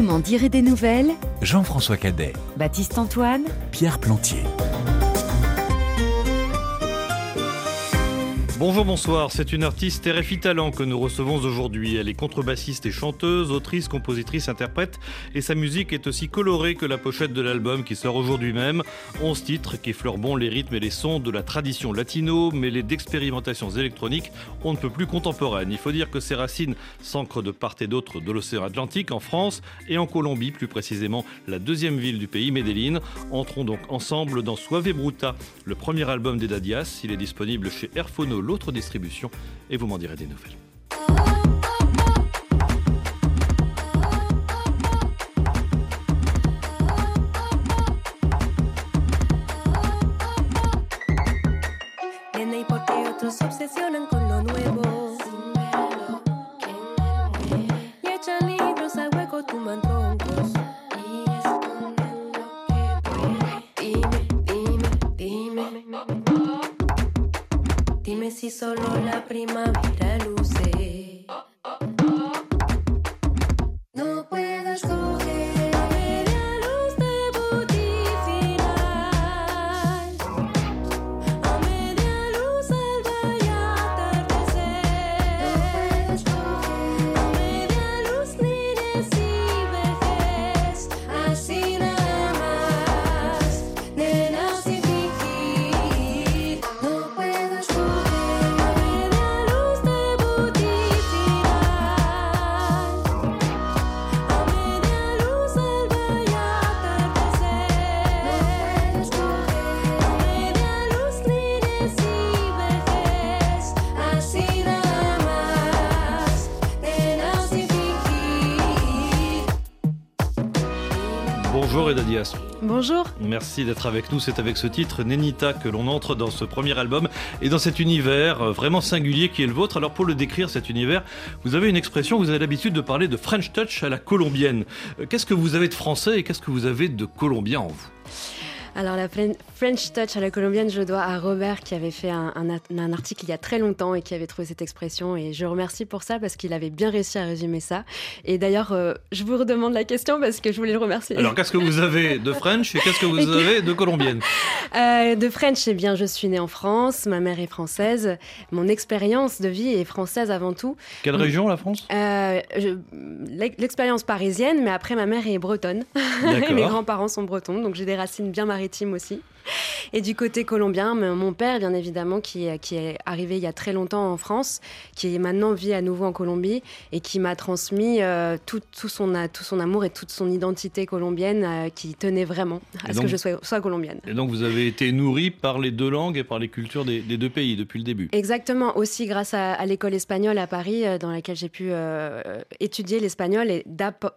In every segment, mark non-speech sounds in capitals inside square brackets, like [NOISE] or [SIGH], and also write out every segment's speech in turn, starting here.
Vous m'en direz des nouvelles? Jean-François Cadet, Baptiste Antoine? Pierre Plantier. Bonjour, bonsoir. C'est une artiste RFI Talent que nous recevons aujourd'hui. Elle est contrebassiste et chanteuse, autrice, compositrice, interprète. Et sa musique est aussi colorée que la pochette de l'album qui sort aujourd'hui même. 11 titres qui effleurent bon les rythmes et les sons de la tradition latino, mêlés d'expérimentations électroniques on ne peut plus contemporaines. Il faut dire que ses racines s'ancrent de part et d'autre de l'océan Atlantique, en France et en Colombie, plus précisément la deuxième ville du pays, Medellín. Entrons donc ensemble dans Suave Bruta, le premier album des Dadias. Il est disponible chez Airphono l'autre distribution et vous m'en direz des nouvelles. Solo la primavera Bonjour. Merci d'être avec nous. C'est avec ce titre, Nenita, que l'on entre dans ce premier album et dans cet univers euh, vraiment singulier qui est le vôtre. Alors pour le décrire, cet univers, vous avez une expression, vous avez l'habitude de parler de French Touch à la colombienne. Euh, Qu'est-ce que vous avez de français et qu'est-ce que vous avez de colombien en vous? Alors la Fren- French Touch à la colombienne, je dois à Robert qui avait fait un, un article il y a très longtemps et qui avait trouvé cette expression et je remercie pour ça parce qu'il avait bien réussi à résumer ça. Et d'ailleurs, euh, je vous redemande la question parce que je voulais le remercier. Alors qu'est-ce que vous avez de French et qu'est-ce que vous avez de colombienne? [LAUGHS] Euh, de French, eh bien, je suis née en France, ma mère est française, mon expérience de vie est française avant tout. Quelle région la France? Euh, L'expérience parisienne, mais après ma mère est bretonne. [LAUGHS] Mes grands-parents sont bretons, donc j'ai des racines bien aussi. Et du côté colombien, mon père, bien évidemment, qui, est- qui est arrivé il y a très longtemps en France, qui maintenant vit à nouveau en Colombie et qui m'a transmis euh, tout, tout son, a- tout son amour et toute son identité colombienne euh, qui tenait vraiment à Et ce donc- que je sois, sois colombienne. Et donc vous avez été nourri par les deux langues et par les cultures des, des deux pays depuis le début. Exactement, aussi grâce à, à l'école espagnole à Paris, euh, dans laquelle j'ai pu euh, étudier l'espagnol et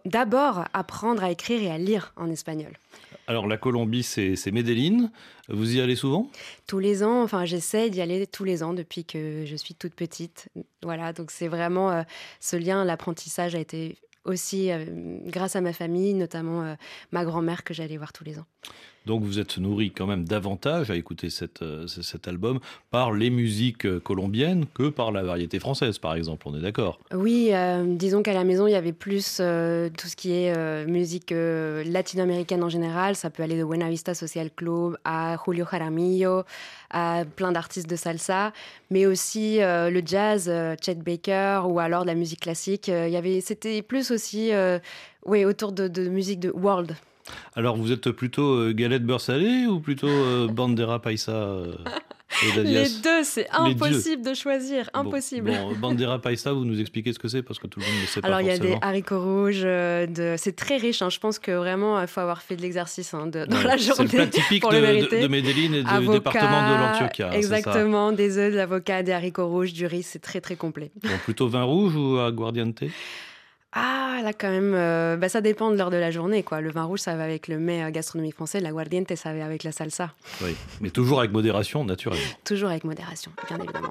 d'abord apprendre à écrire et à lire en espagnol. Alors la Colombie, c'est Medellín. Vous y allez souvent? Tous les ans, enfin j'essaie d'y aller tous les ans depuis que je suis toute petite. Voilà, donc c'est vraiment euh, ce lien, l'apprentissage a été aussi euh, grâce à ma famille, notamment euh, ma grand-mère que j'allais voir tous les ans. Donc vous êtes nourri quand même davantage à écouter euh, cet album par les musiques euh, colombiennes que par la variété française, par exemple. On est d'accord? Oui, euh, disons qu'à la maison, il y avait plus tout ce qui est musique latino-américaine en général. Ça peut aller de Buena Vista Social Club à Julio Jaramillo, à plein d'artistes de salsa, mais aussi le jazz, Chet Baker ou alors de la musique classique. Y avait, c'était plus aussi, oui, autour de musique de world. Alors vous êtes plutôt euh, galette beurre salé ou plutôt euh, [LAUGHS] bandera paisa euh, Les deux, c'est impossible de choisir, impossible. Bon, bandera paisa, vous nous expliquez ce que c'est parce que tout le monde ne sait pas Alors il y a des haricots rouges, euh, de... c'est très riche. hein. Je pense que vraiment il faut avoir fait de l'exercice hein, de- dans Ouais, la C'est le journée. plat typique pour de, le Medellín et du Avocat, département de l'Antioquia. Exactement, des œufs, de l'avocat, des haricots rouges, du riz, c'est très très complet. Bon, plutôt vin rouge ou aguardiente? Ah, là quand même, euh, bah, ça dépend de l'heure de la journée. quoi. Le vin rouge, ça va avec le mets euh, gastronomique français. L'aguardiente, ça va avec la salsa. Oui, mais toujours avec modération, naturellement. Toujours avec modération, bien évidemment.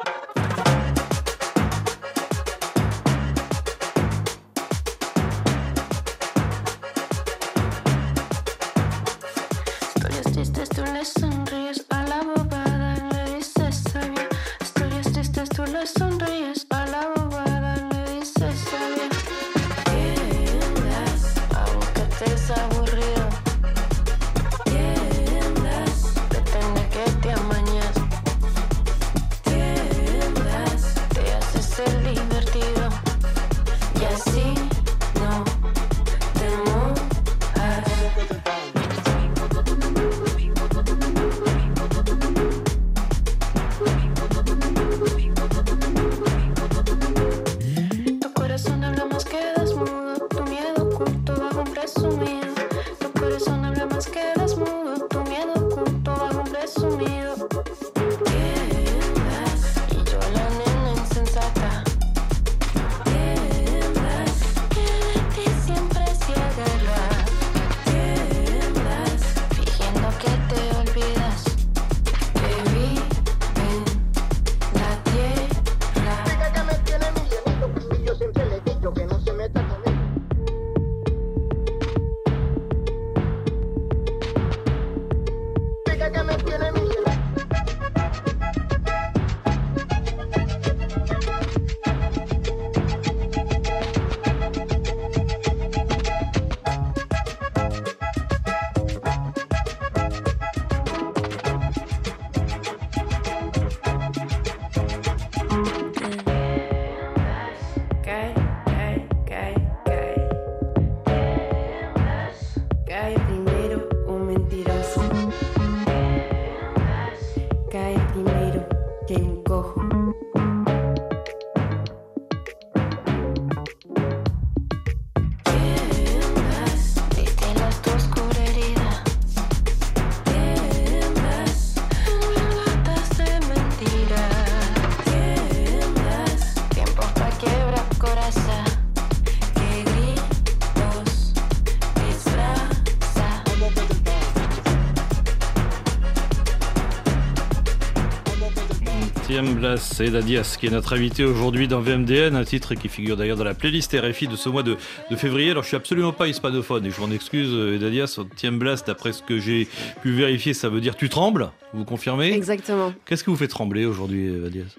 Tiemblas et Dadias, qui est notre invité aujourd'hui dans VMDN, un titre qui figure d'ailleurs dans la playlist RFI de ce mois de, de février. Alors je suis absolument pas hispanophone et je m'en excuse, euh, Dadias. Tiemblas, d'après ce que j'ai pu vérifier, ça veut dire tu trembles, vous confirmez? Exactement. Qu'est-ce qui vous fait trembler aujourd'hui, euh, Dadias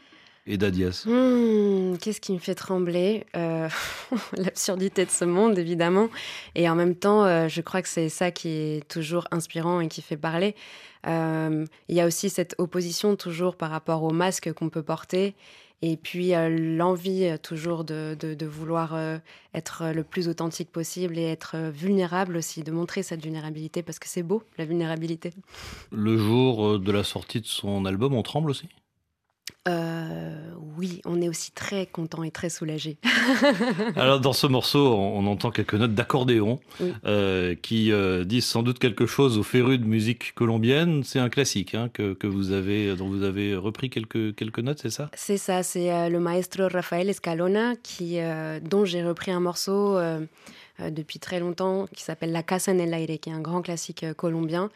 Et Dadias Hmm, Qu'est-ce qui me fait trembler Euh, [LAUGHS] L'absurdité de ce monde, évidemment. Et en même temps, euh, je crois que c'est ça qui est toujours inspirant et qui fait parler. Euh, Il y a aussi cette opposition toujours par rapport au masque qu'on peut porter. Et puis l'envie toujours de, de- de vouloir être le plus authentique possible et être vulnérable aussi, de montrer cette vulnérabilité parce que c'est beau, la vulnérabilité. Le jour de la sortie de son album, on tremble aussi? Euh, oui, on est aussi très content et très soulagé. [LAUGHS] Alors dans ce morceau, on, entend quelques notes d'accordéon Oui. euh, qui euh, disent sans doute quelque chose aux férus de musique colombienne. C'est un classique hein, que, que vous avez, dont vous avez repris quelques, quelques notes, c'est ça? C'est ça, c'est euh, le maestro Rafael Escalona qui, euh, dont j'ai repris un morceau euh, euh, depuis très longtemps qui s'appelle La Casa en el Aire, qui est un grand classique euh, colombien.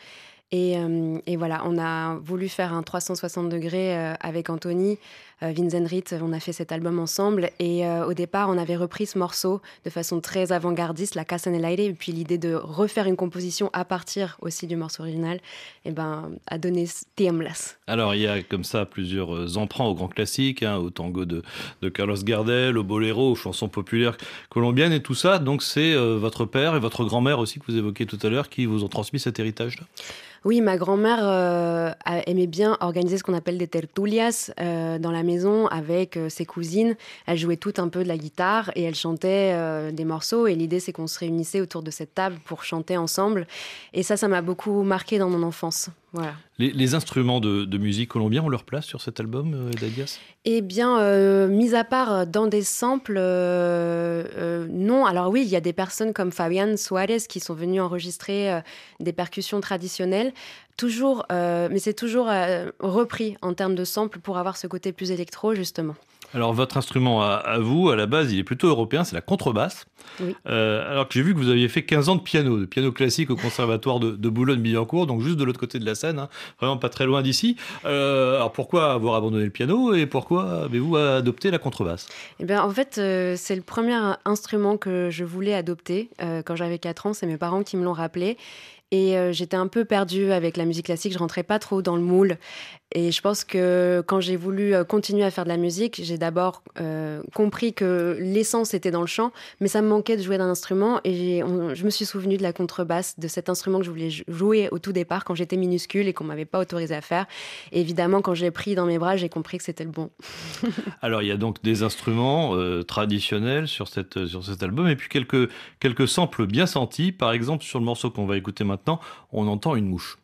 Et, euh, et voilà, on a voulu faire un 360 degrés euh, avec Anthony, euh, Vincent Ritt, on a fait cet album ensemble. Et euh, au départ, on avait repris ce morceau de façon très avant-gardiste, La Casa en el Aire, et puis l'idée de refaire une composition à partir aussi du morceau original, et ben, a donné Tiemblas. Alors il y a comme ça plusieurs euh, emprunts aux grands classiques, hein, au tango de, de Carlos Gardel, au boléro, aux chansons populaires colombiennes et tout ça. Donc c'est euh, votre père et votre grand-mère aussi que vous évoquiez tout à l'heure qui vous ont transmis cet héritage-là? Oui, ma grand-mère euh, aimait bien organiser ce qu'on appelle des tertulias euh, dans la maison avec euh, ses cousines. Elle jouait toutes un peu de la guitare et elle chantait euh, des morceaux. Et l'idée, c'est qu'on se réunissait autour de cette table pour chanter ensemble. Et ça, ça m'a beaucoup marqué dans mon enfance. Voilà. les, les instruments de, de musique colombiens ont leur place sur cet album, euh, Dadias Eh bien, euh, mis à part dans des samples, euh, euh, non. Alors oui, il y a des personnes comme Fabian Suarez qui sont venues enregistrer des percussions traditionnelles. Toujours, euh, mais c'est toujours euh, repris en termes de samples pour avoir ce côté plus électro, justement. Alors votre instrument à, à vous, à la base, il est plutôt européen, c'est la contrebasse. Oui. Euh, alors que j'ai vu que vous aviez fait 15 ans de piano, de piano classique au conservatoire de, de Boulogne-Billancourt, donc juste de l'autre côté de la Seine, hein, vraiment pas très loin d'ici. Alors pourquoi avoir abandonné le piano et pourquoi avez-vous adopté la contrebasse? Eh bien, en fait, c'est le premier instrument que je voulais adopter quand j'avais 4 ans. C'est mes parents qui me l'ont rappelé. Et euh, j'étais un peu perdue avec la musique classique, je rentrais pas trop dans le moule. Et je pense que quand j'ai voulu euh, continuer à faire de la musique, j'ai d'abord euh, compris que l'essence était dans le chant, mais ça me manquait de jouer d'un instrument. Et je me suis souvenue de la contrebasse, de cet instrument que je voulais jou- jouer au tout départ quand j'étais minuscule et qu'on m'avait pas autorisé à faire. Et évidemment, quand je l'ai pris dans mes bras, j'ai compris que c'était le bon. [LAUGHS] Alors il y a donc des instruments traditionnels sur, cette, sur cet album et puis quelques, quelques samples bien sentis. Par exemple, sur le morceau qu'on va écouter maintenant, on entend une mouche.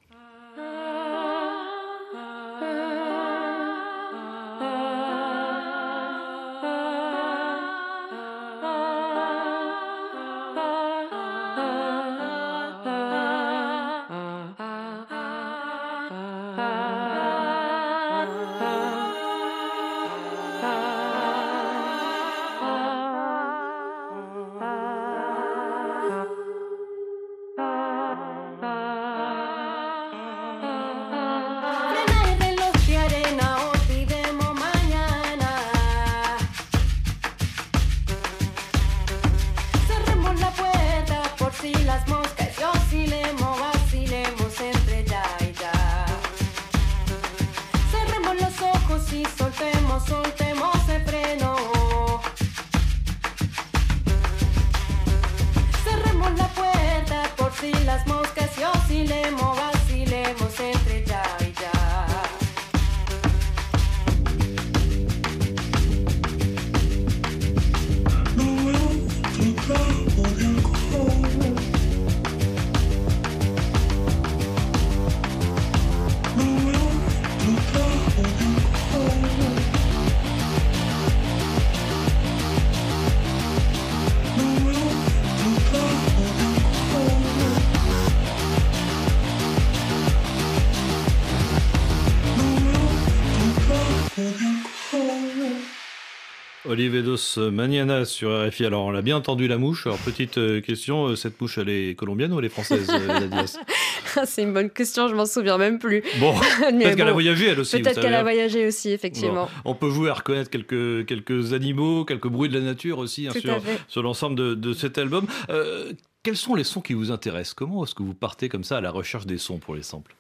Olivier Dos Maniana sur RFI. Alors on l'a bien entendu la mouche. Alors petite euh, question, euh, cette mouche elle est colombienne ou elle est française euh, [LAUGHS] c'est une bonne question, je m'en souviens même plus. Bon, [LAUGHS] peut-être qu'elle a voyagé elle aussi. vous Peut-être qu'elle a hein. voyagé aussi, effectivement. Bon, on peut jouer à reconnaître quelques, quelques animaux, quelques bruits de la nature aussi hein, sur, sur l'ensemble de, de cet album. Euh, quels sont les sons qui vous intéressent? Comment est-ce que vous partez comme ça à la recherche des sons pour les samples?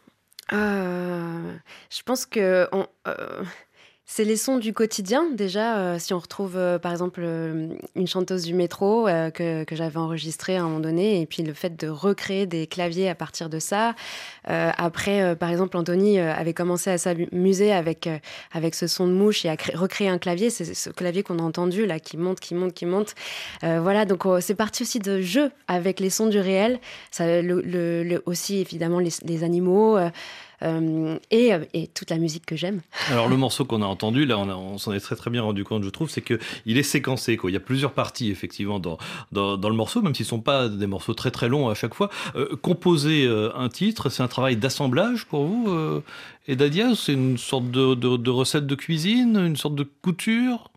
Euh, je pense que on- euh, c'est les sons du quotidien déjà. euh, si on retrouve euh, par exemple euh, une chanteuse du métro que, j'avais enregistrée à un moment donné, et puis le fait de recréer des claviers à partir de ça. Après, par exemple, Anthony avait commencé à s'amuser avec avec ce son de mouche et à cré- recréer un clavier. C'est ce clavier qu'on a entendu là qui monte, qui monte, qui monte. Voilà, donc euh, c'est parti aussi de jeu avec les sons du réel. Ça, le, le- aussi évidemment les animaux. Euh, euh, et, toute la musique que j'aime. Alors le morceau qu'on a entendu, là on, s'en est très très bien rendu compte, je trouve, c'est que il est séquencé. Quoi. Il y a plusieurs parties effectivement dans, dans, le morceau, même s'ils sont pas des morceaux très très longs à chaque fois. Euh, composer un titre, c'est un travail d'assemblage pour vous et Dadia, c'est une sorte de, de, de recette de cuisine, une sorte de couture?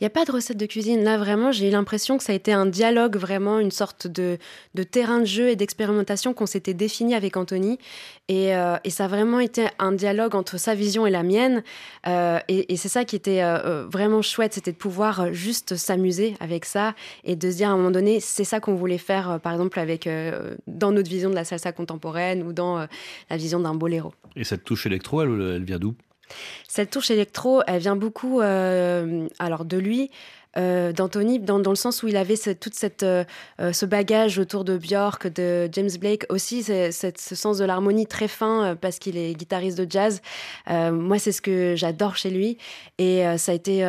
Il n'y a pas de recette de cuisine. Là, vraiment, j'ai eu l'impression que ça a été un dialogue, vraiment une sorte de, de terrain de jeu et d'expérimentation qu'on s'était défini avec Anthony. Et, euh, et ça a vraiment été un dialogue entre sa vision et la mienne. Euh, et et c'est ça qui était euh, vraiment chouette, c'était de pouvoir juste s'amuser avec ça et de se dire à un moment donné, c'est ça qu'on voulait faire, par exemple, avec, euh, dans notre vision de la salsa contemporaine ou dans euh, la vision d'un boléro. Et cette touche elle, vient d'où? Cette touche électro, elle vient beaucoup euh, alors de lui, euh, d'Anthony, dans, dans le sens où il avait cette- toute cette, euh, ce bagage autour de Björk, de James Blake aussi, ce sens de l'harmonie très fin parce qu'il est guitariste de jazz. Moi, c'est ce que j'adore chez lui et ça a été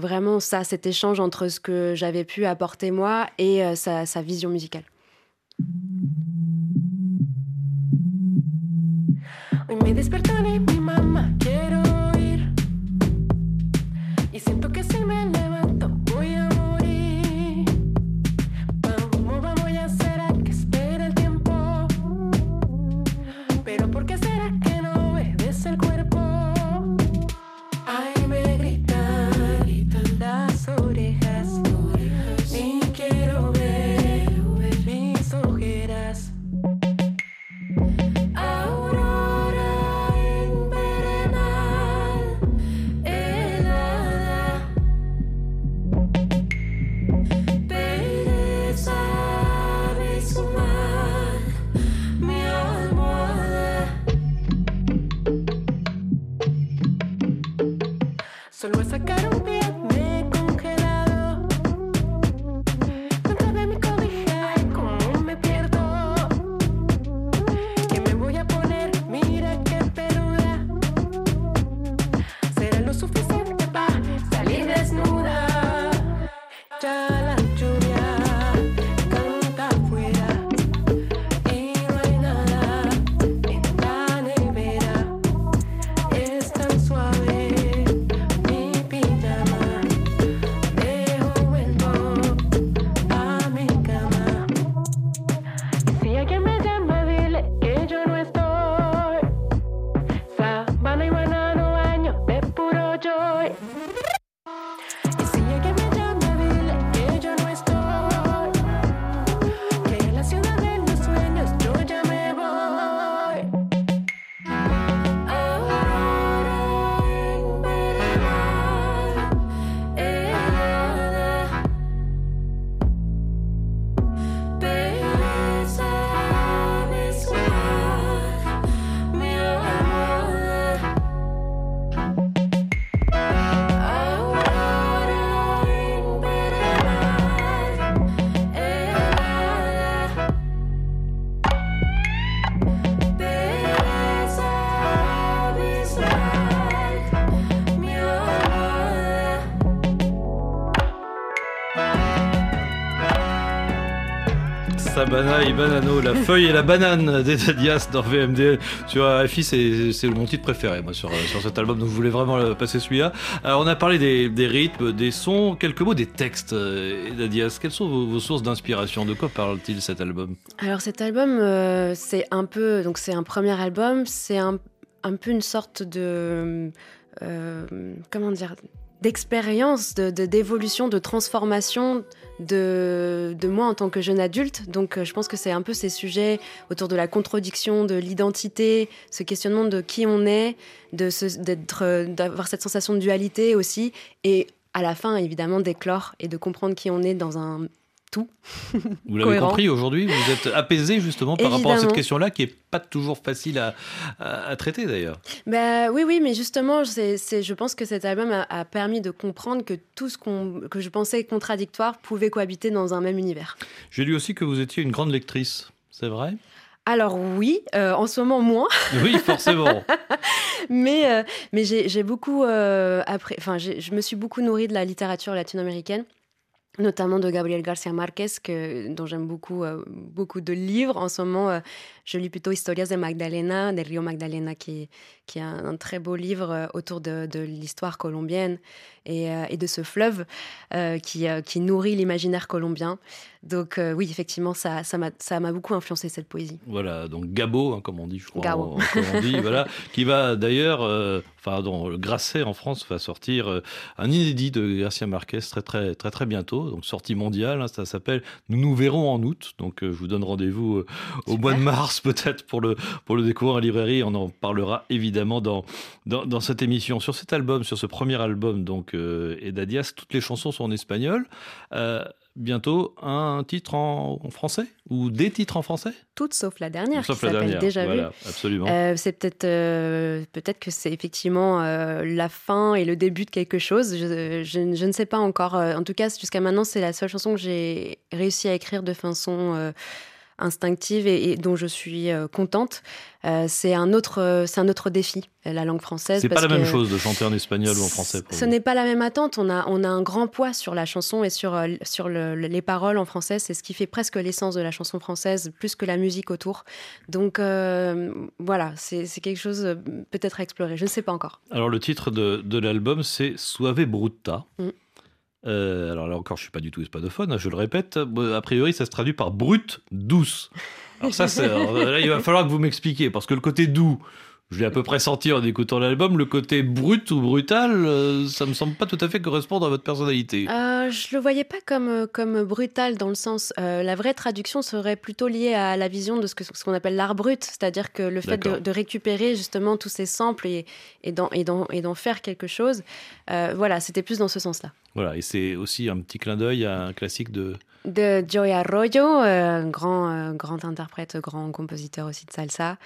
vraiment ça, cet échange entre ce que j'avais pu apporter moi et sa vision musicale. Hoy me despertan y mi mamá quiero ir. Y siento que si me levanto Sabana et Banano, la feuille et la banane des Adias dans VMD. Sur AFI, c'est mon titre préféré, moi, sur, sur cet album. Donc, je voulais vraiment passer celui-là. Alors, on a parlé des, des rythmes, des sons, quelques mots des textes euh, d'Adias. Quelles sont vos, sources d'inspiration? De quoi parle-t-il cet album? Alors cet album, euh, c'est un peu, donc c'est un premier album, c'est un, un peu une sorte de, euh, comment dire, d'expérience, de de- d'évolution, de, transformation de, de moi en tant que jeune adulte. Donc euh, je pense que c'est un peu ces sujets autour de la contradiction, de l'identité, ce questionnement de qui on est, de d'être, euh, d'avoir cette sensation de dualité aussi, et à la fin évidemment d'éclore et de comprendre qui on est dans un tout. Vous l'avez compris aujourd'hui Vous êtes apaisé justement par rapport à cette question-là qui est pas toujours facile à, à- à traiter d'ailleurs. Bah, oui, oui, mais justement, c'est, c'est- je pense que cet album a, a permis de comprendre que tout ce qu'on, que je pensais contradictoire pouvait cohabiter dans un même univers. J'ai lu aussi que vous étiez une grande lectrice. C'est vrai? Alors oui, euh, en ce moment moins, [LAUGHS] Oui, forcément. [LAUGHS] mais, euh, mais j'ai, j'ai beaucoup euh, appris, enfin, je me suis beaucoup nourrie de la littérature latino-américaine notamment de Gabriel García Márquez, que, dont j'aime beaucoup, euh, beaucoup de livres. En ce moment, euh, je lis plutôt Historias de Magdalena, del Rio Magdalena, qui, qui est un, très beau livre euh, autour de, de l'histoire colombienne et, euh, et de ce fleuve euh, qui, qui nourrit l'imaginaire colombien. Donc oui, effectivement, ça ça m'a ça m'a beaucoup influencé cette poésie. Voilà, donc Gabo, hein, comme on dit, je crois, Gabo. en, en Colombie, [LAUGHS] voilà, qui va d'ailleurs, enfin, dans Grasset en France va sortir un inédit de Garcia Marquez très très très très bientôt, donc sortie mondiale, hein, ça s'appelle Nous nous verrons en août, donc je vous donne rendez-vous au Super. mois de mars [LAUGHS] peut-être pour le pour le découvrir en librairie, on en parlera évidemment dans dans, dans cette émission. Sur cet album, sur ce premier album donc euh, Edadias, toutes les chansons sont en espagnol. Euh, bientôt un titre en, en français ou des titres en français? Toutes sauf la dernière, Sauf qui la s'appelle dernière. Déjà vu. voilà, absolument. Euh, c'est peut-être euh, peut-être que c'est effectivement euh, la fin et le début de quelque chose. Je, je- je ne sais pas encore. En tout cas, jusqu'à maintenant, c'est la seule chanson que j'ai réussi à écrire de façon instinctive et, et dont je suis euh, contente. Euh, c'est un autre euh, c'est un autre défi la langue française. C'est pas la même chose de chanter en espagnol ou en français. pour Ce n'est pas la même attente. On a, on a un grand poids sur la chanson et sur, sur le- le- les paroles en français. C'est ce qui fait presque l'essence de la chanson française, plus que la musique autour. Donc euh, voilà, c'est quelque chose peut-être à explorer. Je ne sais pas encore. Alors le titre de, de l'album c'est Suave Bruta. Mm. Euh, alors là encore, je suis pas du tout hispanophone, hein, je le répète. A priori, ça se traduit par brute douce. Alors ça, alors là, il va falloir que vous m'expliquiez parce que le côté doux, je l'ai à peu près senti en écoutant l'album. Le côté brut ou brutal, euh, ça me semble pas tout à fait correspondre à votre personnalité. Euh, je le voyais pas comme, euh, comme brutal dans le sens. euh, la vraie traduction serait plutôt liée à la vision de ce que- ce qu'on appelle l'art brut, c'est-à-dire que le fait de, récupérer justement tous ces samples et, et d'en et et faire quelque chose. euh, voilà, c'était plus dans ce sens-là. Voilà, et c'est aussi un petit clin d'œil à un classique de. de Joey Arroyo, grand, grand interprète, grand compositeur aussi de salsa,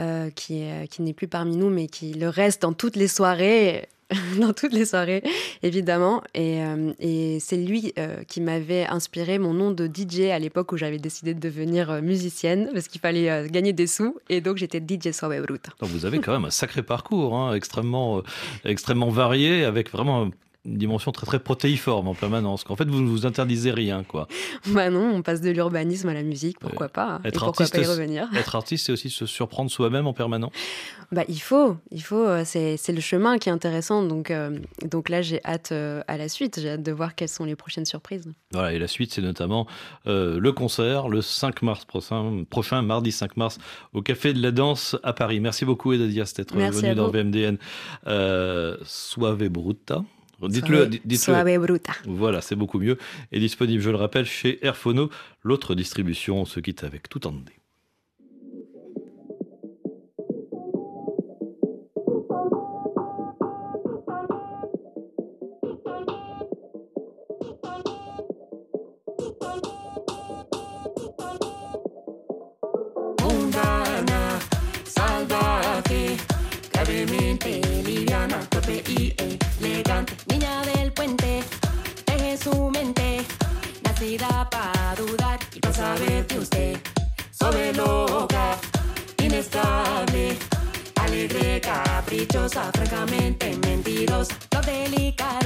euh, qui, est- qui n'est plus parmi nous, mais qui le reste dans toutes les soirées, [LAUGHS] dans toutes les soirées, évidemment. Et, euh, c'est lui euh, qui m'avait inspiré mon nom de DJ à l'époque où j'avais décidé de devenir euh, musicienne, parce qu'il fallait euh, gagner des sous, et donc j'étais DJ Suave Bruta. Donc vous avez quand même un sacré parcours, hein, extrêmement, euh, extrêmement varié, avec vraiment une dimension très très protéiforme en permanence. qu'en fait, vous ne vous interdisez rien, quoi. [LAUGHS] Bah non, on passe de l'urbanisme à la musique, pourquoi pas Et Être pourquoi artiste, pas y revenir [LAUGHS] Être artiste, c'est aussi se surprendre soi-même en permanence. Bah il faut, il faut. euh, C'est le chemin qui est intéressant. Donc, euh, donc là, j'ai hâte euh, à la suite. J'ai hâte de voir quelles sont les prochaines surprises. Voilà, et la suite, c'est notamment euh, le concert le 5 mars prochain, prochain, mardi 5 mars, au Café de la Danse à Paris. Merci beaucoup, Eda Diaz, d'être Merci venu à dans. VMDN. Suave Bruta. Dites-le. Suave bruta. Voilà, c'est beaucoup mieux. Et disponible, je le rappelle, chez Airphono. L'autre distribution, on se quitte avec tout en dé. Nacida para dudar y para saber de usted. Sobre loca, inestable, alegre, caprichosa, francamente mentirosa, no delicada,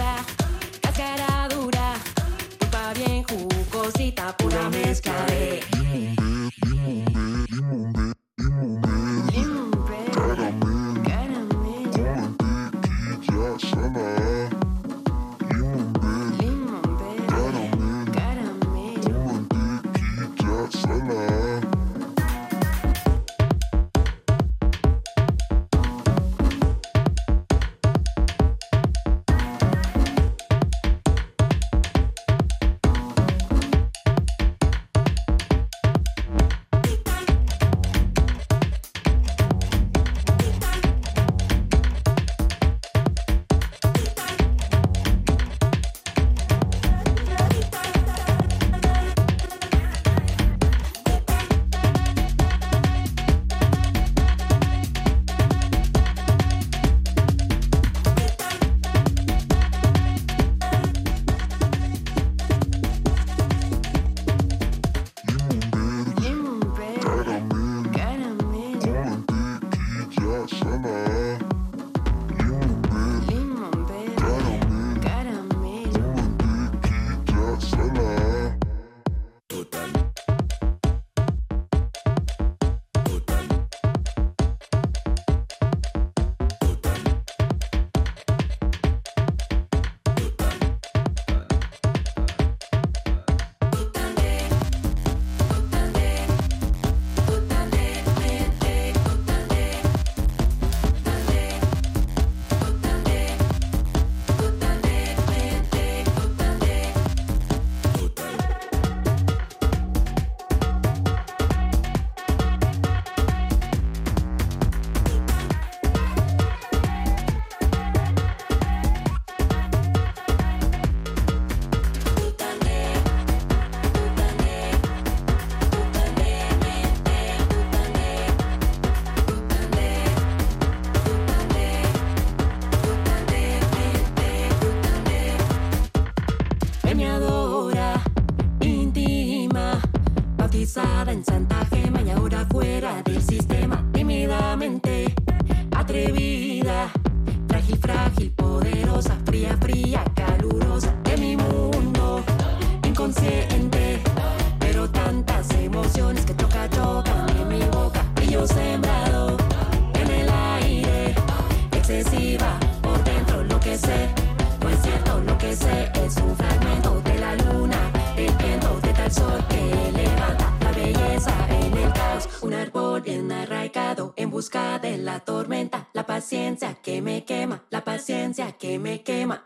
busca de la tormenta, la paciencia que me quema, la paciencia que me quema.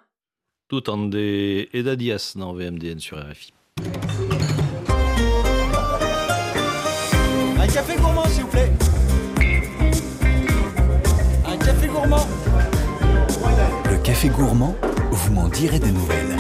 Tout en dé. Eda Diaz dans VMDN sur RFI. Un café gourmand, s'il vous plaît. Un café gourmand. Le café gourmand, vous m'en direz des nouvelles.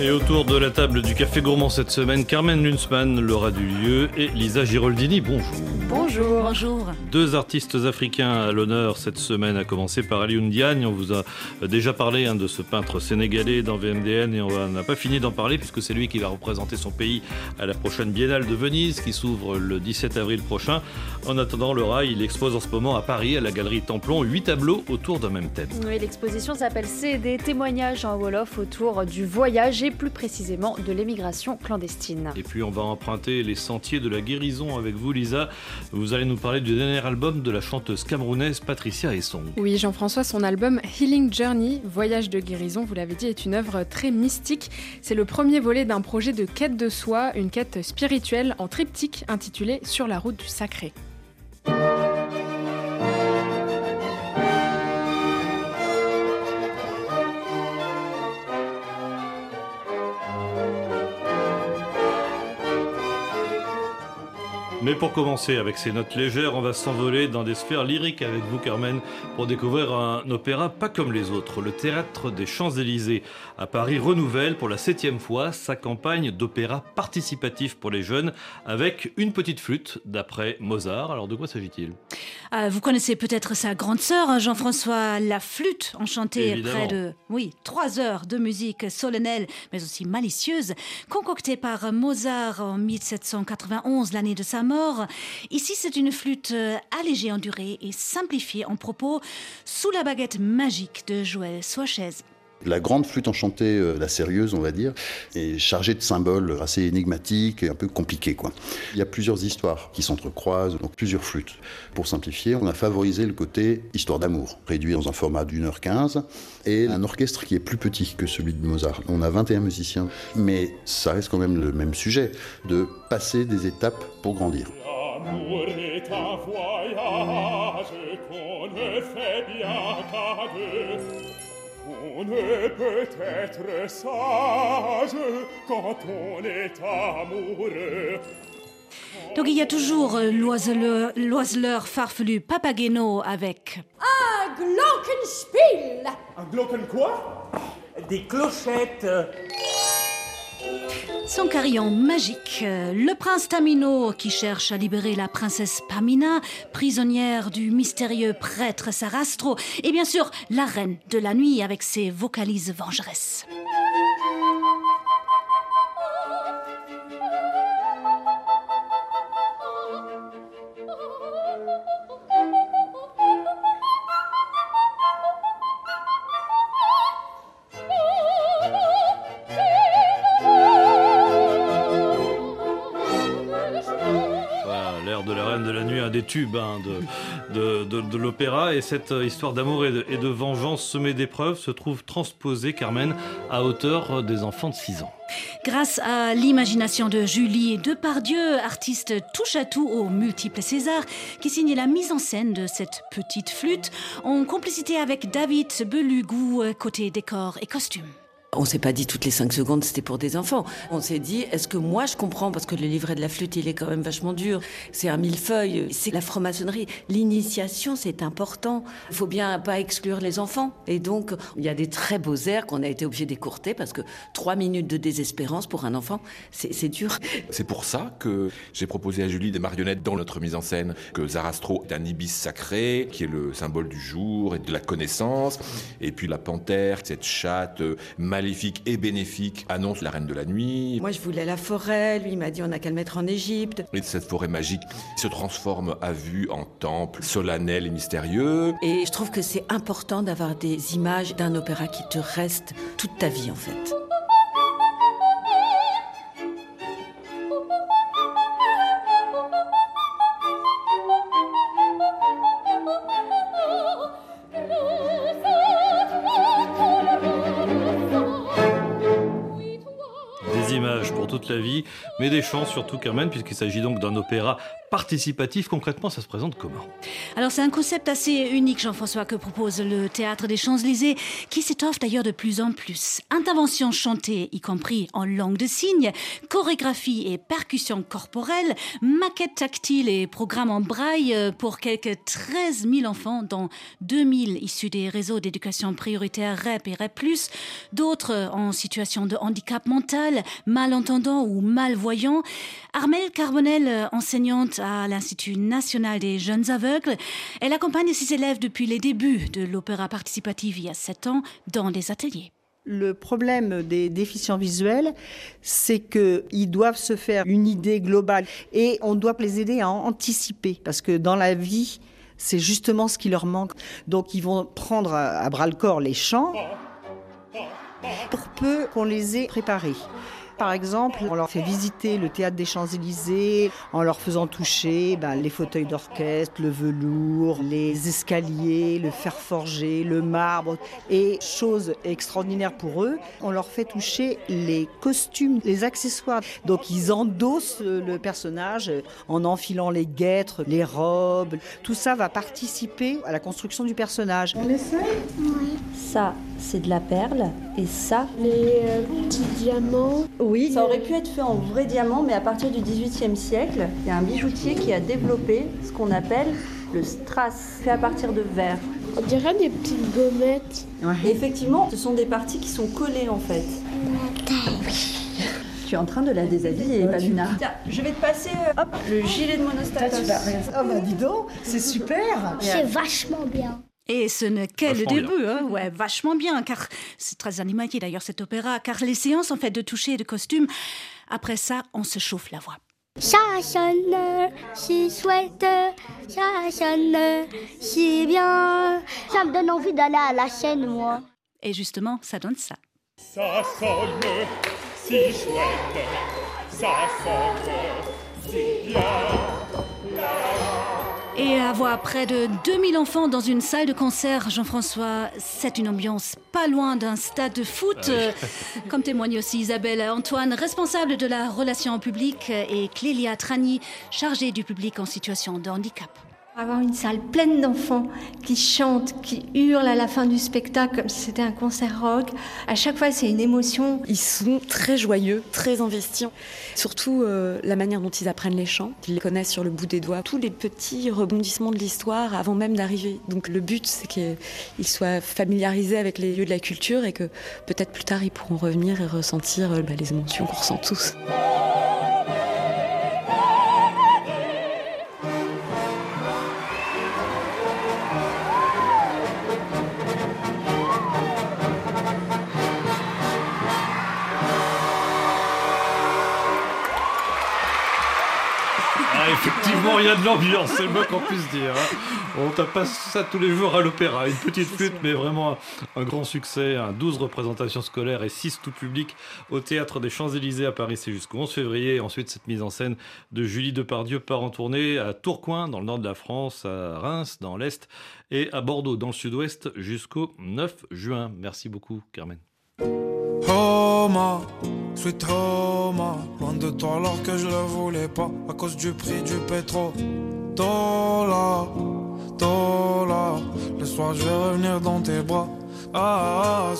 Et autour de la table du Café Gourmand cette semaine, Carmen Lunsmann, Laura Dulieu et Lisa Giroldini. Bonjour. Bonjour. Bonjour. Deux artistes africains à l'honneur cette semaine, à commencer par Alioune Diagne. On vous a déjà parlé hein, de ce peintre sénégalais dans VMDN et on n'a pas fini d'en parler puisque c'est lui qui va représenter son pays à la prochaine Biennale de Venise qui s'ouvre le 17 avril prochain. En attendant, le rail, il expose en ce moment à Paris, à la galerie Templon, huit tableaux autour d'un même thème. Oui, l'exposition s'appelle C'est des témoignages en Wolof autour du voyage et plus précisément de l'émigration clandestine. Et puis on va emprunter les sentiers de la guérison avec vous, Lisa. Vous allez nous parler du dernier album de la chanteuse camerounaise Patricia Essong. Oui, Jean-François, son album Healing Journey, Voyage de guérison, vous l'avez dit, est une œuvre très mystique. C'est le premier volet d'un projet de quête de soi, une quête spirituelle en triptyque intitulé Sur la route du sacré. Mais pour commencer, avec ces notes légères, on va s'envoler dans des sphères lyriques avec vous, Carmen, pour découvrir un opéra pas comme les autres. Le Théâtre des Champs-Élysées à Paris renouvelle pour la septième fois sa campagne d'opéra participatif pour les jeunes avec une petite flûte d'après Mozart. Alors de quoi s'agit-il? Euh, Vous connaissez peut-être sa grande sœur, Jean-François, la flûte enchantée Évidemment. près de, oui, trois heures de musique solennelle, mais aussi malicieuse, concoctée par Mozart en 1791, l'année de sa Ici, c'est une flûte euh, allégée en durée et simplifiée en propos sous la baguette magique de Joël Soichez. La grande flûte enchantée, euh, la sérieuse, on va dire, est chargée de symboles assez énigmatiques et un peu compliqués. Il y a plusieurs histoires qui s'entrecroisent, donc plusieurs flûtes. Pour simplifier, on a favorisé le côté histoire d'amour, réduit dans un format d'une heure quinze, et un orchestre qui est plus petit que celui de Mozart. On a 21 musiciens, mais ça reste quand même le même sujet, de passer des étapes pour grandir. L'amour est un voyage qu'on ne fait bien qu'à deux. On ne peut être sage quand on est amoureux. Donc il y a toujours euh, l'oiseleur, l'oiseleur farfelu Papageno avec Un Glockenspiel Un glocken quoi? Des clochettes. Son carillon magique, euh, le prince Tamino qui cherche à libérer la princesse Pamina, prisonnière du mystérieux prêtre Sarastro, et bien sûr la reine de la nuit avec ses vocalises vengeresses. Tubes hein, de, de, de- l'opéra. Et cette euh, histoire d'amour et de, et de vengeance semée d'épreuves se trouve transposée, Carmen, à hauteur euh, des enfants de 6 ans. Grâce à l'imagination de Julie Depardieu, artiste touche à tout aux multiples Césars, qui signe la mise en scène de cette petite flûte en complicité avec David Belugou, euh, côté décor et costume. On s'est pas dit toutes les cinq secondes c'était pour des enfants. On s'est dit est-ce que moi je comprends? Parce que le livret de la flûte il est quand même vachement dur. C'est un millefeuille, c'est la franc-maçonnerie. L'initiation c'est important. Il faut bien pas exclure les enfants. Et donc il y a des très beaux airs qu'on a été obligé d'écourter parce que trois minutes de désespérance pour un enfant c'est dur. C'est pour ça que j'ai proposé à Julie des marionnettes dans notre mise en scène, que Zarastro est un ibis sacré, qui est le symbole du jour et de la connaissance, et puis la panthère, cette chatte euh, maléfique et bénéfique, annonce la reine de la nuit. Moi je voulais la forêt, lui il m'a dit on a qu'à le mettre en Égypte. Et cette forêt magique se transforme à vue en temple solennel et mystérieux. Et je trouve que c'est important d'avoir des images d'un opéra qui te reste toute ta vie en fait. Mais des chants surtout, Carmen, puisqu'il s'agit donc d'un opéra participatif. Concrètement, ça se présente comment? Alors c'est un concept assez unique, Jean-François, que propose le Théâtre des Champs-Élysées, qui s'étoffe d'ailleurs de plus en plus. Interventions chantées, y compris en langue de signes, chorégraphie et percussion corporelle, maquettes tactiles et programmes en braille euh, pour quelques 13 000 enfants, dont 2 000 issus des réseaux d'éducation prioritaire REP et REP+, d'autres en situation de handicap mental, malentendants ou malvoyants. Armelle Carbonel, enseignante à l'Institut national des jeunes aveugles. Elle accompagne ses élèves depuis les débuts de l'opéra participatif il y a sept ans dans des ateliers. Le problème des déficients visuels, c'est qu'ils doivent se faire une idée globale et on doit les aider à anticiper parce que dans la vie, c'est justement ce qui leur manque. Donc ils vont prendre à bras le corps les chants pour peu qu'on les ait préparés. Par exemple, on leur fait visiter le théâtre des Champs-Élysées en leur faisant toucher ben, les fauteuils d'orchestre, le velours, les escaliers, le fer forgé, le marbre. Et chose extraordinaire pour eux, on leur fait toucher les costumes, les accessoires. Donc ils endossent le personnage en enfilant les guêtres, les robes. Tout ça va participer à la construction du personnage. On essaie Oui. Ça, c'est de la perle. Et ça Les euh, petits diamants Oui, ça aurait pu être fait en vrai diamant, mais à partir du XVIIIe siècle, il y a un bijoutier qui a développé ce qu'on appelle le strass, fait à partir de verre. On dirait des petites gommettes. Et effectivement, ce sont des parties qui sont collées en fait. [LAUGHS] Tu es en train de la déshabiller, Paluna. Tiens, je vais te passer euh, hop, le gilet de monostatos. Ah bah dis donc, c'est super C'est vachement bien. Et ce n'est que le début, hein, ouais, vachement bien, car c'est très animalier d'ailleurs cet opéra, car les séances en fait de toucher et de costume, après ça, on se chauffe la voix. Ça sonne si chouette, ça sonne si bien. Ça me donne envie d'aller à la scène, moi. Et justement, ça donne ça. Ça sonne si chouette, ça sonne si bien. Et avoir près de 2000 enfants dans une salle de concert, Jean-François, c'est une ambiance pas loin d'un stade de foot. Ah oui. Euh, Comme témoigne aussi Isabelle Antoine, responsable de la relation publique, et Clélia Trani, chargée du public en situation de handicap. Avoir une salle pleine d'enfants qui chantent, qui hurlent à la fin du spectacle comme si c'était un concert rock, à chaque fois c'est une émotion. Ils sont très joyeux, très investis. Surtout euh, la manière dont ils apprennent les chants. Ils les connaissent sur le bout des doigts. Tous les petits rebondissements de l'histoire avant même d'arriver. Donc le but, c'est qu'ils soient familiarisés avec les lieux de la culture et que peut-être plus tard, ils pourront revenir et ressentir euh, bah, les émotions qu'on ressent tous. Il y a de l'ambiance, c'est le moins qu'on puisse dire. hein. On tape ça tous les jours à l'opéra. Une petite flûte, mais vraiment un, un grand succès. Un 12 représentations scolaires et 6 tout public au Théâtre des Champs-Élysées à Paris. C'est jusqu'au 11 février. Ensuite, cette mise en scène de Julie Depardieu part en tournée à Tourcoing, dans le nord de la France, à Reims, dans l'est, et à Bordeaux, dans le sud-ouest, jusqu'au 9 juin. Merci beaucoup, Carmen. Homa, sweet Homa, loin de toi alors que je le voulais pas à cause du prix du pétrole. Dollar, dollar, le soir je vais revenir dans tes bras. Ah.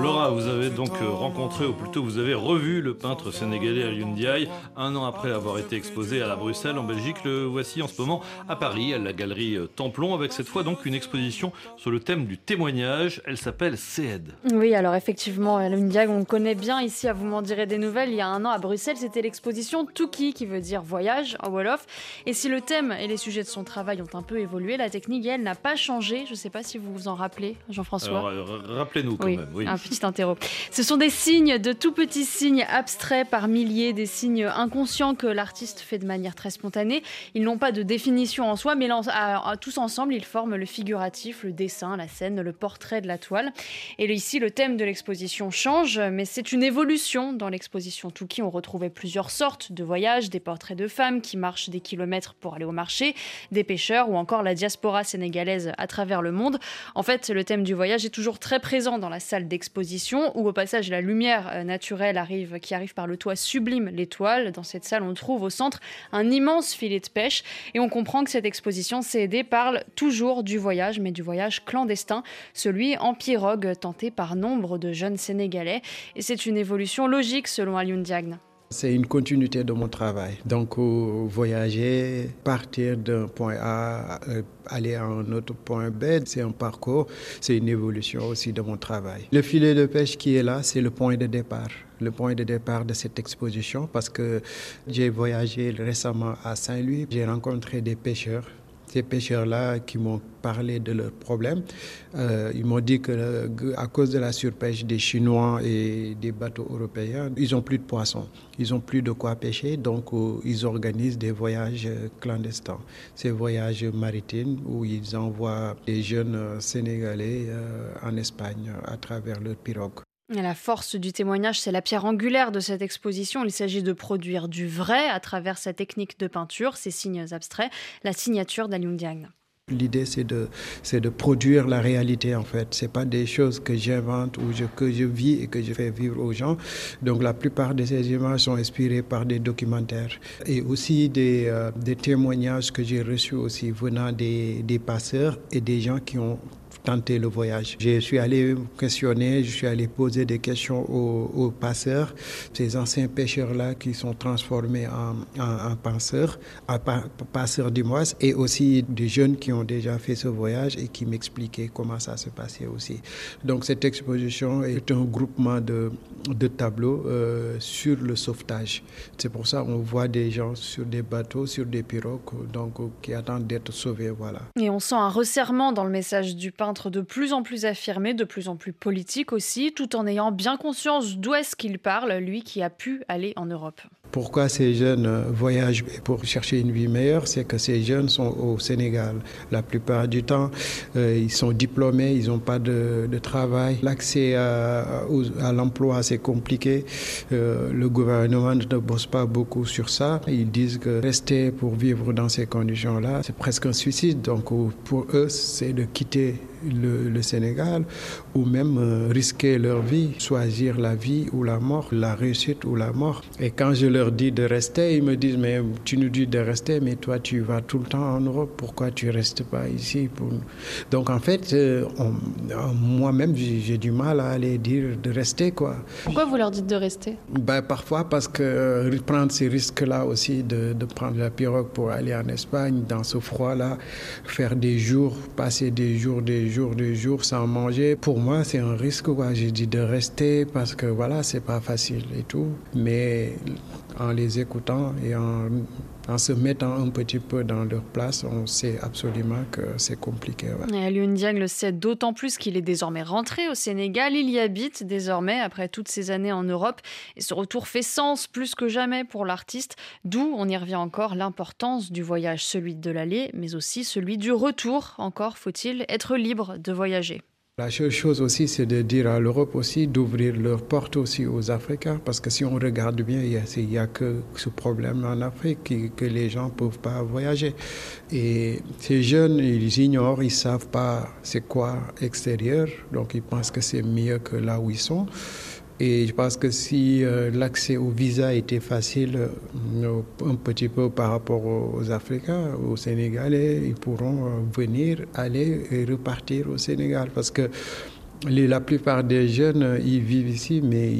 Laura, vous avez donc euh, rencontré, ou plutôt vous avez revu le peintre sénégalais Alioune Diaye, un an après avoir été exposé à la Bruxelles en Belgique. Le voici en ce moment à Paris, à la galerie euh, Templon, avec cette fois donc une exposition sur le thème du témoignage. Elle s'appelle CED. Oui, alors effectivement, Alun Diag, on connaît bien ici à Vous m'en direz des nouvelles. Il y a un an à Bruxelles, c'était l'exposition Tuki, qui veut dire voyage en Wolof. Et si le thème et les sujets de son travail ont un peu évolué, la technique, elle, n'a pas changé. Je ne sais pas si vous vous en rappelez, Jean-François. Alors, euh, rappelez-nous quand Oui, même. Oui. un petit interro. Ce sont des signes, de tout petits signes abstraits par milliers, des signes inconscients que l'artiste fait de manière très spontanée. Ils n'ont pas de définition en soi, mais tous ensemble, ils forment le figuratif, le dessin, la scène, le portrait de la toile. Et ici, le thème de l'exposition change, mais c'est une évolution. Dans l'exposition Touki, on retrouvait plusieurs sortes de voyages, des portraits de femmes qui marchent des kilomètres pour aller au marché, des pêcheurs ou encore la diaspora sénégalaise à travers le monde. En fait, le thème du voyage est toujours très présent dans la salle d'exposition où au passage la lumière euh, naturelle arrive, qui arrive par le toit sublime l'étoile. Dans cette salle, on trouve au centre un immense filet de pêche et on comprend que cette exposition CED parle toujours du voyage, mais du voyage clandestin, celui en pirogue tenté par nombre de jeunes Sénégalais. Et c'est une évolution logique selon Alioune Diagne. C'est une continuité de mon travail. Donc, euh, voyager, partir d'un point A, euh, aller à un autre point B, c'est un parcours, c'est une évolution aussi de mon travail. Le filet de pêche qui est là, c'est le point de départ le point de départ de cette exposition parce que j'ai voyagé récemment à Saint-Louis, j'ai rencontré des pêcheurs ces pêcheurs-là qui m'ont parlé de leurs problèmes. Euh, ils m'ont dit que à cause de la surpêche des Chinois et des bateaux européens, ils n'ont plus de poissons, ils n'ont plus de quoi pêcher, donc euh, ils organisent des voyages clandestins, ces voyages maritimes où ils envoient des jeunes Sénégalais euh, en Espagne à travers leurs pirogues. La force du témoignage, c'est la pierre angulaire de cette exposition. Il s'agit de produire du vrai à travers sa technique de peinture, ces signes abstraits, la signature d'Aliung Diagne. L'idée, c'est de, produire la réalité, en fait. Ce pas des choses que j'invente ou que je vis et que je fais vivre aux gens. Donc, la plupart de ces images sont inspirées par des documentaires et aussi des, euh, témoignages que j'ai reçus aussi venant des passeurs et des gens qui ont tenter le voyage. Je suis allé questionner, je suis allé poser des questions aux, passeurs, ces anciens pêcheurs-là qui sont transformés en, en, en passeurs du et aussi des jeunes qui ont déjà fait ce voyage et qui m'expliquaient comment ça se passait aussi. Donc cette exposition est un groupement de, de tableaux euh, sur le sauvetage. C'est pour ça qu'on voit des gens sur des bateaux, sur des pirogues, donc qui attendent d'être sauvés. Voilà. Et on sent un resserrement dans le message du peintre de plus en plus affirmé, de plus en plus politique aussi, tout en ayant bien conscience d'où est-ce qu'il parle, lui qui a pu aller en Europe. Pourquoi ces jeunes voyagent pour chercher une vie meilleure? C'est que ces jeunes sont au Sénégal. La plupart du temps, euh, ils sont diplômés, ils n'ont pas de, travail. L'accès à, à l'emploi, c'est compliqué. Euh, le gouvernement ne bosse pas beaucoup sur ça. Ils disent que rester pour vivre dans ces conditions-là, c'est presque un suicide. Donc pour eux, c'est de quitter le, le, Sénégal ou même euh, risquer leur vie, choisir la vie ou la mort, la réussite ou la mort. Et quand je leur dis de rester, ils me disent mais tu nous dis de rester, mais toi tu vas tout le temps en Europe, pourquoi tu restes pas ici pour... Donc en fait, euh, moi-même j'ai du mal à aller dire de rester quoi. Pourquoi vous leur dites de rester? Ben, Parfois parce que euh, prendre ces risques-là aussi de, de prendre la pirogue pour aller en Espagne dans ce froid-là, faire des jours, passer des jours, des jours, des jours sans manger, pour moi c'est un risque quoi. J'ai dit de rester parce que voilà c'est pas facile et tout, mais en les écoutant et en, en, se mettant un petit peu dans leur place, on sait absolument que c'est compliqué. Ouais. Le sait d'autant plus qu'il est désormais rentré au Sénégal. Il y habite désormais après toutes ces années en Europe. Et ce retour fait sens plus que jamais pour l'artiste, d'où on y revient encore l'importance du voyage, celui de l'aller, mais aussi celui du retour. Encore faut-il être libre de voyager. La seule chose aussi, c'est de dire à l'Europe aussi d'ouvrir leurs portes aussi aux Africains, parce que si on regarde bien, il n'y a, que ce problème en Afrique que les gens ne peuvent pas voyager. Et ces jeunes, ils ignorent, ils ne savent pas c'est quoi extérieur, donc ils pensent que c'est mieux que là où ils sont. Et je pense que si euh, l'accès au visa était facile euh, un petit peu par rapport aux Africains, aux Sénégalais, ils pourront euh, venir, aller et repartir au Sénégal. Parce que la plupart des jeunes, ils vivent ici, mais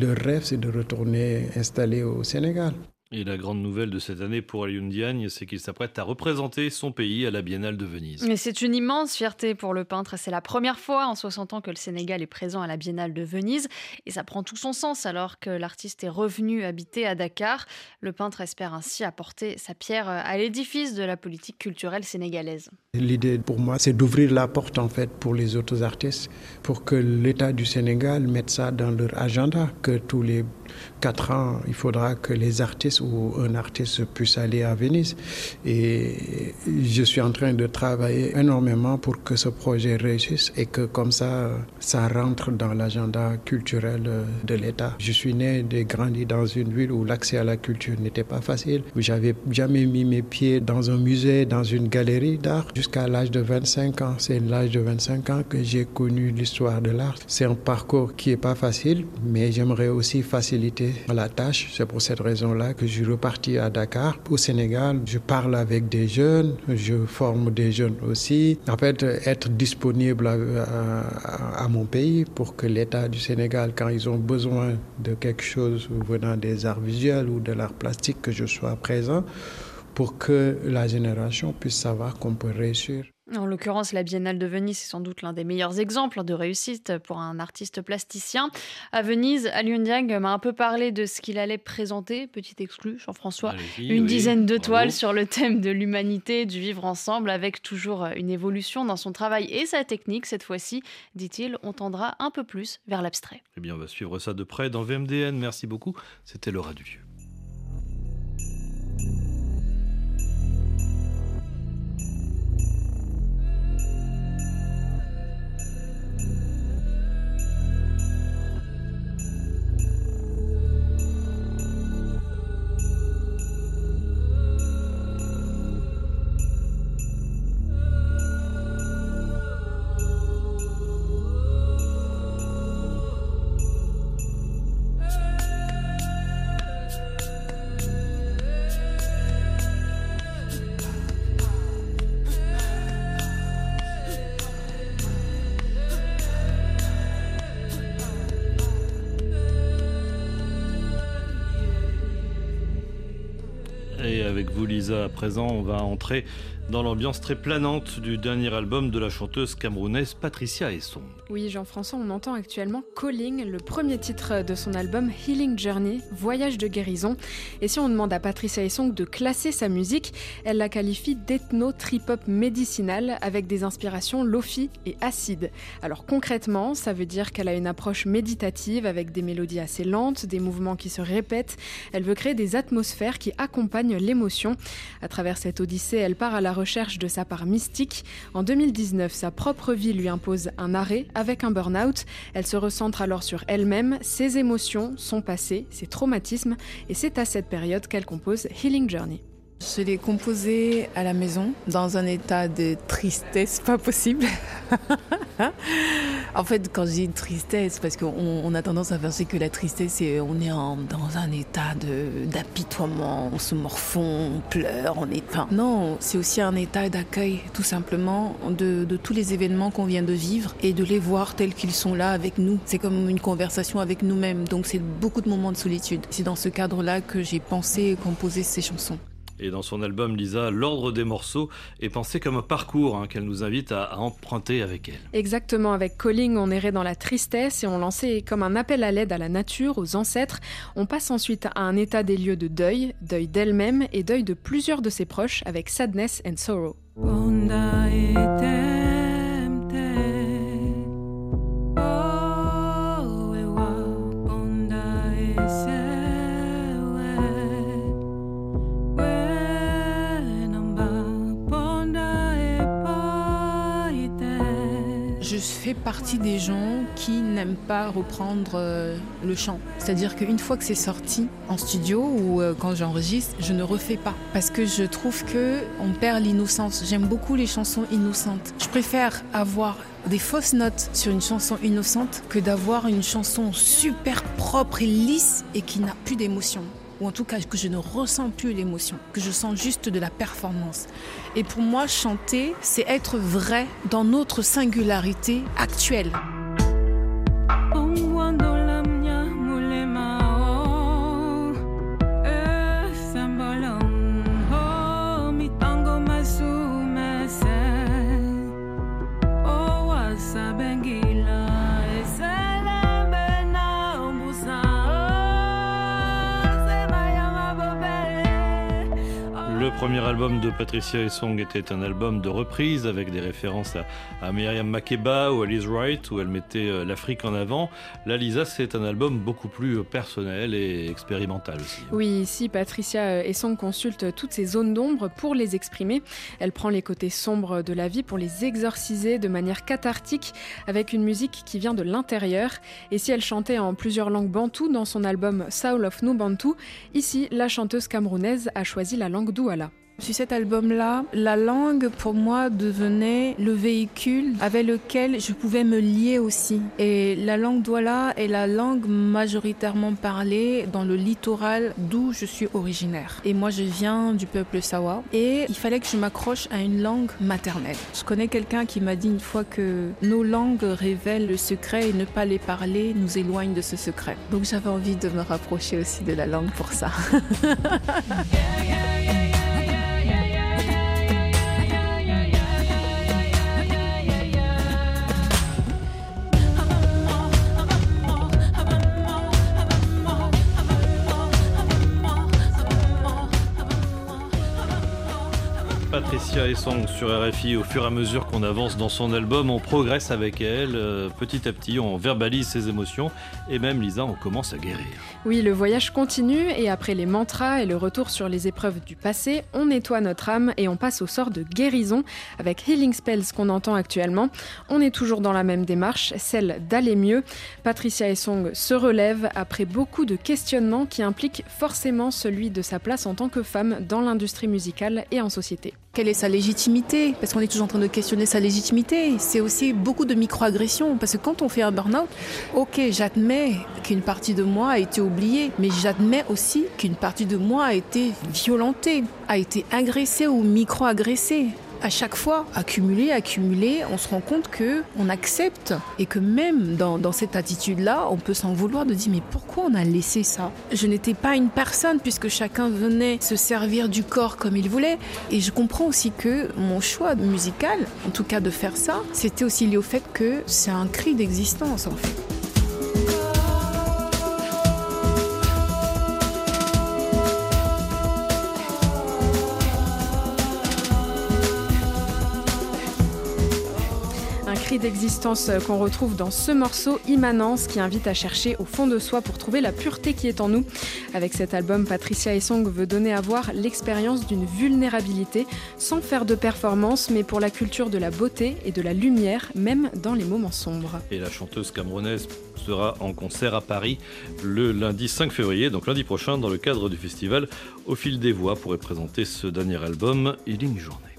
leur rêve, c'est de retourner installer au Sénégal. Et la grande nouvelle de cette année pour Alioune Diagne, c'est qu'il s'apprête à représenter son pays à la Biennale de Venise. Mais c'est une immense fierté pour le peintre. C'est la première fois en 60 ans que le Sénégal est présent à la Biennale de Venise. Et ça prend tout son sens alors que l'artiste est revenu habiter à Dakar. Le peintre espère ainsi apporter sa pierre à l'édifice de la politique culturelle sénégalaise. L'idée pour moi, c'est d'ouvrir la porte en fait pour les autres artistes, pour que l'État du Sénégal mette ça dans leur agenda, que tous les quatre ans, il faudra que les artistes un artiste puisse aller à Venise. Et je suis en train de travailler énormément pour que ce projet réussisse et que comme ça, ça rentre dans l'agenda culturel de l'État. Je suis né et grandi dans une ville où l'accès à la culture n'était pas facile. J'avais jamais mis mes pieds dans un musée, dans une galerie d'art jusqu'à l'âge de 25 ans. C'est l'âge de 25 ans que j'ai connu l'histoire de l'art. C'est un parcours qui est pas facile, mais j'aimerais aussi faciliter la tâche. C'est pour cette raison-là que suis reparti à Dakar, au Sénégal. Je parle avec des jeunes, je forme des jeunes aussi. En fait, être disponible à mon pays pour que l'État du Sénégal, quand ils ont besoin de quelque chose venant des arts visuels ou de l'art plastique, que je sois présent pour que la génération puisse savoir qu'on peut réussir. En l'occurrence, la Biennale de Venise est sans doute l'un des meilleurs exemples de réussite pour un artiste plasticien. À Venise, Alioune Dieng m'a un peu parlé de ce qu'il allait présenter, petit exclu, Jean-François, une oui, dizaine de bravo. toiles sur le thème de l'humanité, du vivre ensemble, avec toujours une évolution dans son travail et sa technique. Cette fois-ci, dit-il, on tendra un peu plus vers l'abstrait. Eh bien, on va suivre ça de près dans VMDN. Merci beaucoup. C'était Laura Duvieux. Présent, on va entrer dans l'ambiance très planante du dernier album de la chanteuse camerounaise Patricia Esson. Oui, Jean-François, on entend actuellement Calling, le premier titre de son album Healing Journey, Voyage de guérison. Et si on demande à Patricia Essong de classer sa musique, elle la qualifie d'ethno trip-hop médicinal avec des inspirations lofi et acide. Alors concrètement, ça veut dire qu'elle a une approche méditative avec des mélodies assez lentes, des mouvements qui se répètent. Elle veut créer des atmosphères qui accompagnent l'émotion. Travers cette odyssée, elle part à la recherche de sa part mystique. En 2019, sa propre vie lui impose un arrêt avec un burn-out. Elle se recentre alors sur elle-même, ses émotions, son passé, ses traumatismes, et c'est à cette période qu'elle compose Healing Journey. Je l'ai composé à la maison, dans un état de tristesse pas possible. [LAUGHS] en fait, quand je dis tristesse, parce qu'on on a tendance à penser que la tristesse, on est dans un état d'apitoiement, on se morfond, on pleure, on est... Enfin, non, c'est aussi un état d'accueil, tout simplement, de, de tous les événements qu'on vient de vivre et de les voir tels qu'ils sont là avec nous. C'est comme une conversation avec nous-mêmes, donc c'est beaucoup de moments de solitude. C'est dans ce cadre-là que j'ai pensé et composé ces chansons. Et dans son album, Lisa, l'ordre des morceaux est pensé comme un parcours hein, qu'elle nous invite à, à emprunter avec elle. Exactement, avec Calling, on errait dans la tristesse et on lançait comme un appel à l'aide à la nature, aux ancêtres. On passe ensuite à un état des lieux de deuil, deuil d'elle-même et deuil de plusieurs de ses proches avec Sadness and Sorrow. Partie des gens qui n'aiment pas reprendre euh, le chant. C'est-à-dire qu'une fois que c'est sorti en studio ou euh, quand j'enregistre, je ne refais pas. Parce que je trouve que on perd l'innocence. J'aime beaucoup les chansons innocentes. Je préfère avoir des fausses notes sur une chanson innocente que d'avoir une chanson super propre et lisse et qui n'a plus d'émotion. Ou en tout cas que je ne ressens plus l'émotion, que je sens juste de la performance. Et pour moi, chanter, c'est être vrai dans notre singularité actuelle. Patricia Essong était un album de reprise avec des références à, à Myriam Makeba ou à Liz Wright où elle mettait euh, l'Afrique en avant. Là, Lisa, c'est un album beaucoup plus euh, personnel et expérimental aussi. Oui, ici, Patricia Essong consulte toutes ces zones d'ombre pour les exprimer. Elle prend les côtés sombres de la vie pour les exorciser de manière cathartique avec une musique qui vient de l'intérieur. Et si elle chantait en plusieurs langues bantoues dans son album Soul of No Bantu, ici, la chanteuse camerounaise a choisi la langue douala. Sur cet album-là, la langue pour moi devenait le véhicule avec lequel je pouvais me lier aussi. Et la langue Douala est la langue majoritairement parlée dans le littoral d'où je suis originaire. Et moi, je viens du peuple Sawa. Et il fallait que je m'accroche à une langue maternelle. Je connais quelqu'un qui m'a dit une fois que nos langues révèlent le secret et ne pas les parler nous éloigne de ce secret. Donc j'avais envie de me rapprocher aussi de la langue pour ça. [LAUGHS] Patricia Essong sur RFI, au fur et à mesure qu'on avance dans son album, on progresse avec elle, euh, petit à petit, on verbalise ses émotions et même Lisa, on commence à guérir. Oui, le voyage continue et après les mantras et le retour sur les épreuves du passé, on nettoie notre âme et on passe au sort de guérison avec Healing Spells qu'on entend actuellement. On est toujours dans la même démarche, celle d'aller mieux. Patricia Essong se relève après beaucoup de questionnements qui impliquent forcément celui de sa place en tant que femme dans l'industrie musicale et en société. Quelle est sa légitimité? Parce qu'on est toujours en train de questionner sa légitimité. C'est aussi beaucoup de microagressions. Parce que quand on fait un burn-out, ok, j'admets qu'une partie de moi a été oubliée, mais j'admets aussi qu'une partie de moi a été violentée, a été agressée ou micro-agressée à chaque fois, accumuler, accumuler, on se rend compte que on accepte et que même dans, dans cette attitude-là, on peut s'en vouloir de dire mais pourquoi on a laissé ça? Je n'étais pas une personne puisque chacun venait se servir du corps comme il voulait. Et je comprends aussi que mon choix musical, en tout cas de faire ça, c'était aussi lié au fait que c'est un cri d'existence en fait. D'existence qu'on retrouve dans ce morceau Immanence qui invite à chercher au fond de soi pour trouver la pureté qui est en nous. Avec cet album, Patricia Essong veut donner à voir l'expérience d'une vulnérabilité sans faire de performance, mais pour la culture de la beauté et de la lumière, même dans les moments sombres. Et la chanteuse camerounaise sera en concert à Paris le lundi 5 février, donc lundi prochain, dans le cadre du festival Au fil des voix, pour présenter ce dernier album, Healing Journée.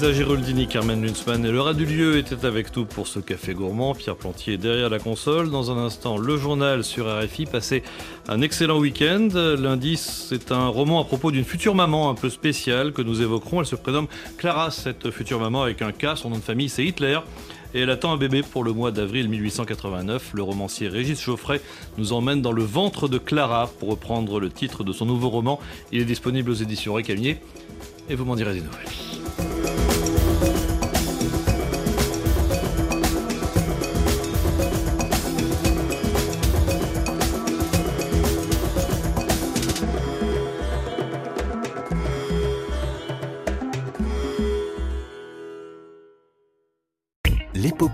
Lisa Giraldini, Carmen Lunsman et Laura Dulieu étaient avec nous pour ce café gourmand. Pierre Plantier derrière la console. Dans un instant, le journal sur RFI. Passez un excellent week-end. Lundi, c'est un roman à propos d'une future maman un peu spéciale que nous évoquerons. Elle se prénomme Clara, cette future maman avec un K. Son nom de famille, c'est Hitler. Et elle attend un bébé pour le mois d'avril 1889. Le romancier Régis Chauffret nous emmène dans le ventre de Clara pour reprendre le titre de son nouveau roman. Il est disponible aux éditions Récamier et vous m'en direz des nouvelles.